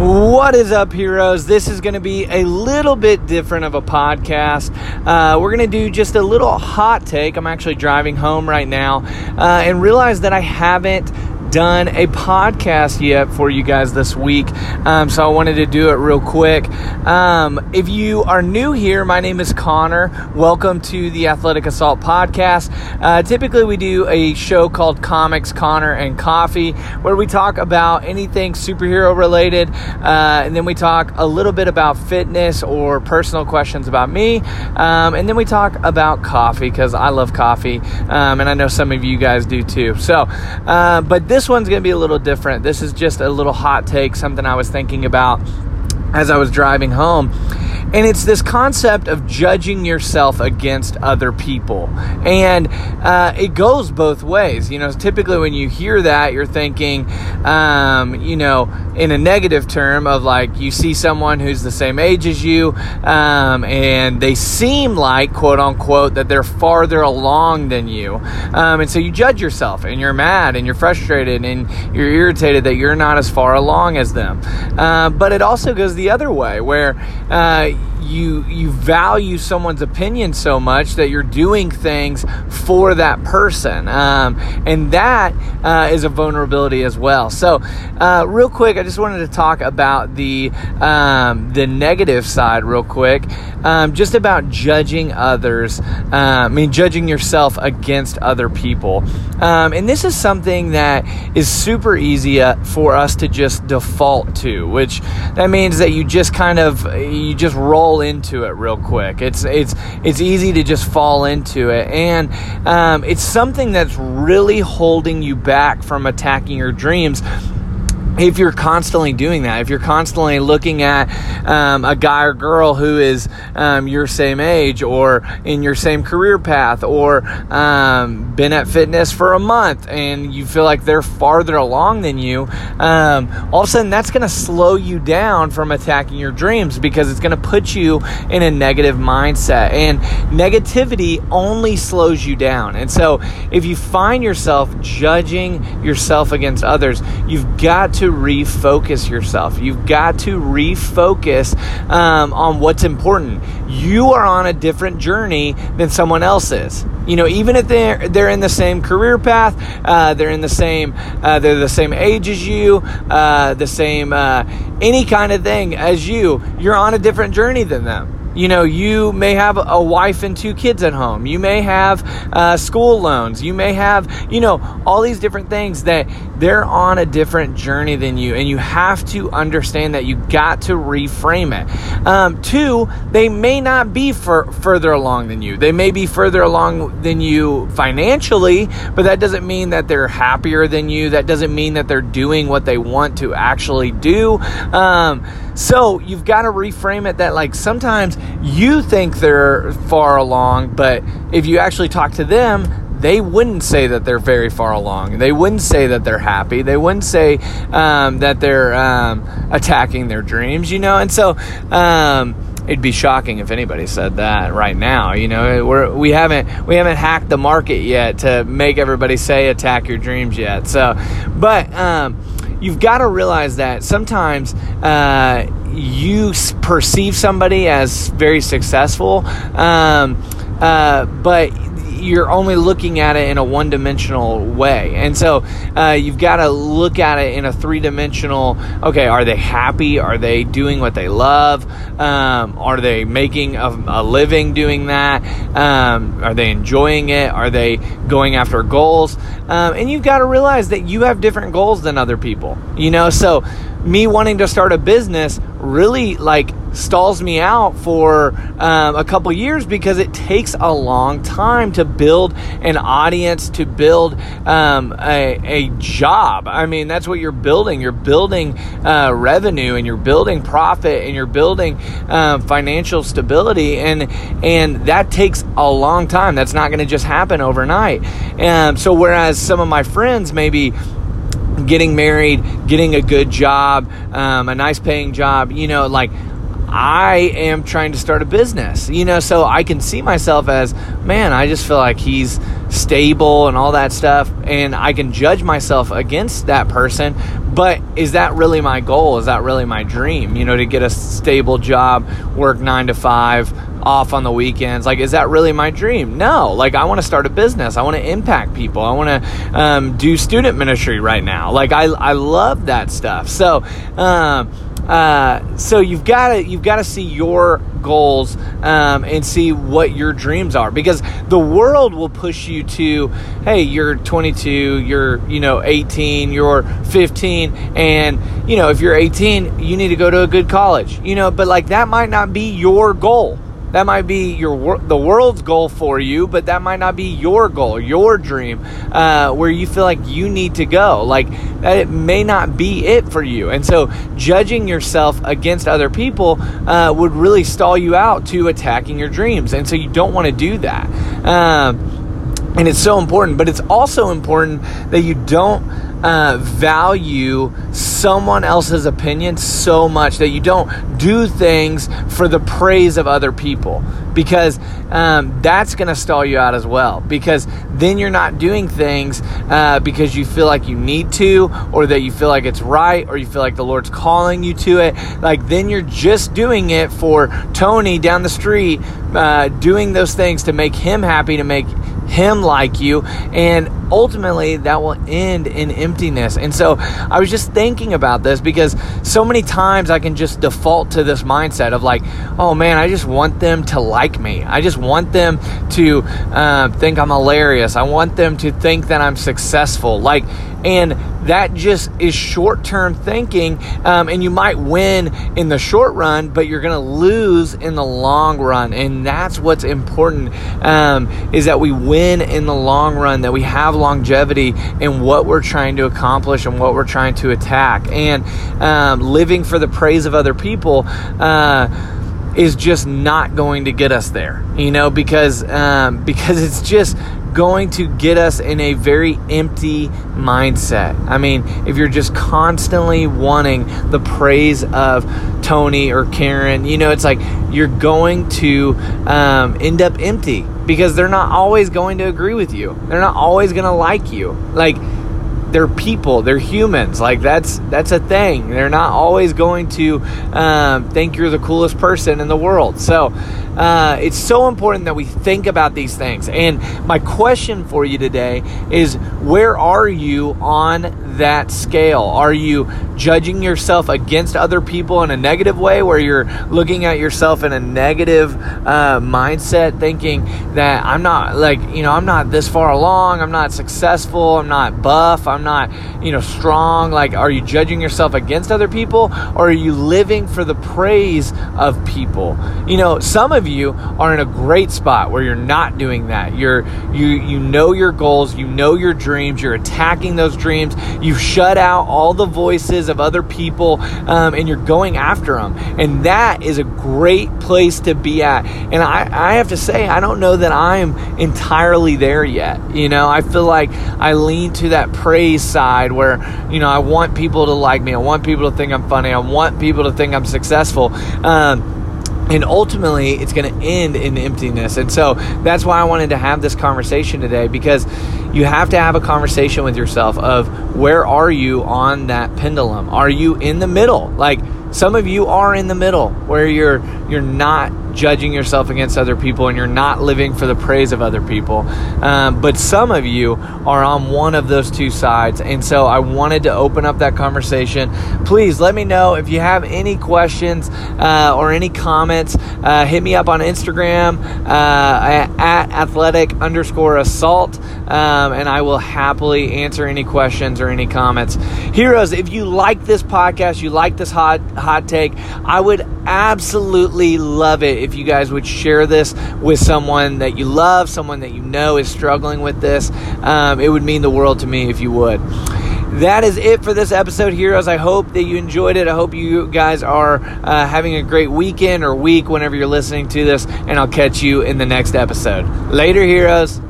What is up, heroes? This is going to be a little bit different of a podcast. Uh, we're going to do just a little hot take. I'm actually driving home right now uh, and realize that I haven't done a podcast yet for you guys this week, um, so I wanted to do it real quick. Um, if you are new here, my name is Connor. Welcome to the Athletic Assault Podcast. Uh, typically, we do a show called Comics, Connor, and Coffee, where we talk about anything superhero related, uh, and then we talk a little bit about fitness or personal questions about me, um, and then we talk about coffee because I love coffee, um, and I know some of you guys do too. So, uh, but this this one's going to be a little different. This is just a little hot take, something I was thinking about as I was driving home. And it's this concept of judging yourself against other people. And uh, it goes both ways. You know, typically when you hear that, you're thinking, um, you know, in a negative term of like you see someone who's the same age as you um, and they seem like, quote unquote, that they're farther along than you. Um, and so you judge yourself and you're mad and you're frustrated and you're irritated that you're not as far along as them. Uh, but it also goes the other way where, uh, you you value someone's opinion so much that you're doing things for that person, um, and that uh, is a vulnerability as well. So, uh, real quick, I just wanted to talk about the um, the negative side real quick, um, just about judging others. Uh, I mean, judging yourself against other people, um, and this is something that is super easy uh, for us to just default to, which that means that you just kind of you just roll into it real quick. It's it's it's easy to just fall into it, and um, it's something that's really holding you back from attacking your dreams if you're constantly doing that, if you're constantly looking at um, a guy or girl who is um, your same age or in your same career path or um, been at fitness for a month and you feel like they're farther along than you, um, all of a sudden that's going to slow you down from attacking your dreams because it's going to put you in a negative mindset. And negativity only slows you down. And so if you find yourself judging yourself against others, you've got to refocus yourself. You've got to refocus um, on what's important. You are on a different journey than someone else is. You know, even if they're they're in the same career path, uh, they're in the same uh, they're the same age as you, uh, the same uh, any kind of thing as you. You're on a different journey than them. You know, you may have a wife and two kids at home. You may have uh, school loans. You may have, you know, all these different things that they're on a different journey than you. And you have to understand that you got to reframe it. Um, two, they may not be for, further along than you. They may be further along than you financially, but that doesn't mean that they're happier than you. That doesn't mean that they're doing what they want to actually do. Um, so you've got to reframe it that like sometimes you think they're far along, but if you actually talk to them, they wouldn't say that they're very far along. They wouldn't say that they're happy. They wouldn't say um, that they're um, attacking their dreams, you know? And so, um, it'd be shocking if anybody said that right now. You know, we're, we haven't we haven't hacked the market yet to make everybody say attack your dreams yet. So, but um, you've got to realize that sometimes uh, you perceive somebody as very successful, um, uh, but you're only looking at it in a one dimensional way. And so uh, you've got to look at it in a three dimensional okay, are they happy? Are they doing what they love? Um, are they making a, a living doing that? Um, are they enjoying it? Are they going after goals? Um, and you've got to realize that you have different goals than other people, you know? So me wanting to start a business really like stalls me out for um, a couple years because it takes a long time to build an audience to build um, a, a, job. I mean that's what you're building. You're building uh, revenue and you're building profit and you're building um, financial stability and and that takes a long time. That's not going to just happen overnight. Um, so whereas some of my friends maybe getting married, getting a good job, um, a nice paying job, you know, like I am trying to start a business, you know, so I can see myself as, man, I just feel like he's stable and all that stuff. And I can judge myself against that person. But is that really my goal? Is that really my dream, you know, to get a stable job, work nine to five, off on the weekends. Like, is that really my dream? No. Like, I want to start a business. I want to impact people. I want to um, do student ministry right now. Like, I, I love that stuff. So, um, uh, so you've got to you've got to see your goals um, and see what your dreams are because the world will push you to hey you're 22 you're you know 18 you're 15 and you know if you're 18 you need to go to a good college you know but like that might not be your goal that might be your the world's goal for you, but that might not be your goal, your dream, uh, where you feel like you need to go. Like that, it may not be it for you. And so, judging yourself against other people uh, would really stall you out to attacking your dreams. And so, you don't want to do that. Um, and it's so important, but it's also important that you don't uh, value someone else's opinion so much that you don't do things for the praise of other people. Because um, that's going to stall you out as well. Because then you're not doing things uh, because you feel like you need to or that you feel like it's right or you feel like the lord's calling you to it. Like then you're just doing it for tony down the street uh, doing those things to make him happy to make him like you and ultimately that will end in emptiness. And so i was just thinking about this because so many times i can just default to this mindset of like oh man i just want them to like me. I just want them to uh, think i'm hilarious. I want them to think that i'm successful. Like and that just is short term thinking. Um, and you might win in the short run, but you're going to lose in the long run. And that's what's important um, is that we win in the long run, that we have longevity in what we're trying to accomplish and what we're trying to attack. And um, living for the praise of other people. Uh, is just not going to get us there, you know, because um, because it's just going to get us in a very empty mindset. I mean, if you're just constantly wanting the praise of Tony or Karen, you know, it's like you're going to um, end up empty because they're not always going to agree with you. They're not always going to like you. Like, they're people they're humans like that's that's a thing they're not always going to um, think you're the coolest person in the world so uh, it's so important that we think about these things and my question for you today is where are you on that scale are you judging yourself against other people in a negative way where you're looking at yourself in a negative uh, mindset thinking that i'm not like you know i'm not this far along i'm not successful i'm not buff i'm not, you know, strong? Like, are you judging yourself against other people or are you living for the praise of people? You know, some of you are in a great spot where you're not doing that. You're, you, you know your goals, you know your dreams, you're attacking those dreams, you've shut out all the voices of other people, um, and you're going after them. And that is a great place to be at. And I, I have to say, I don't know that I'm entirely there yet. You know, I feel like I lean to that praise side where, you know, I want people to like me. I want people to think I'm funny. I want people to think I'm successful. Um, and ultimately it's going to end in emptiness. And so that's why i wanted to have this conversation today because you have to have a conversation with yourself of where are you on that pendulum? Are you in the middle? Like some of you are in the middle where you're you're not judging yourself against other people and you're not living for the praise of other people. Um, but some of you are on one of those two sides. And so I wanted to open up that conversation. Please let me know if you have any questions uh, or any comments. Uh, hit me up on Instagram uh, at athletic underscore assault. Um, and I will happily answer any questions or any comments. Heroes, if you like this podcast, you like this hot hot take, I would absolutely love it if you guys would share this with someone that you love, someone that you know is struggling with this. Um, it would mean the world to me if you would. That is it for this episode, heroes. I hope that you enjoyed it. I hope you guys are uh, having a great weekend or week whenever you're listening to this, and I'll catch you in the next episode. Later, heroes.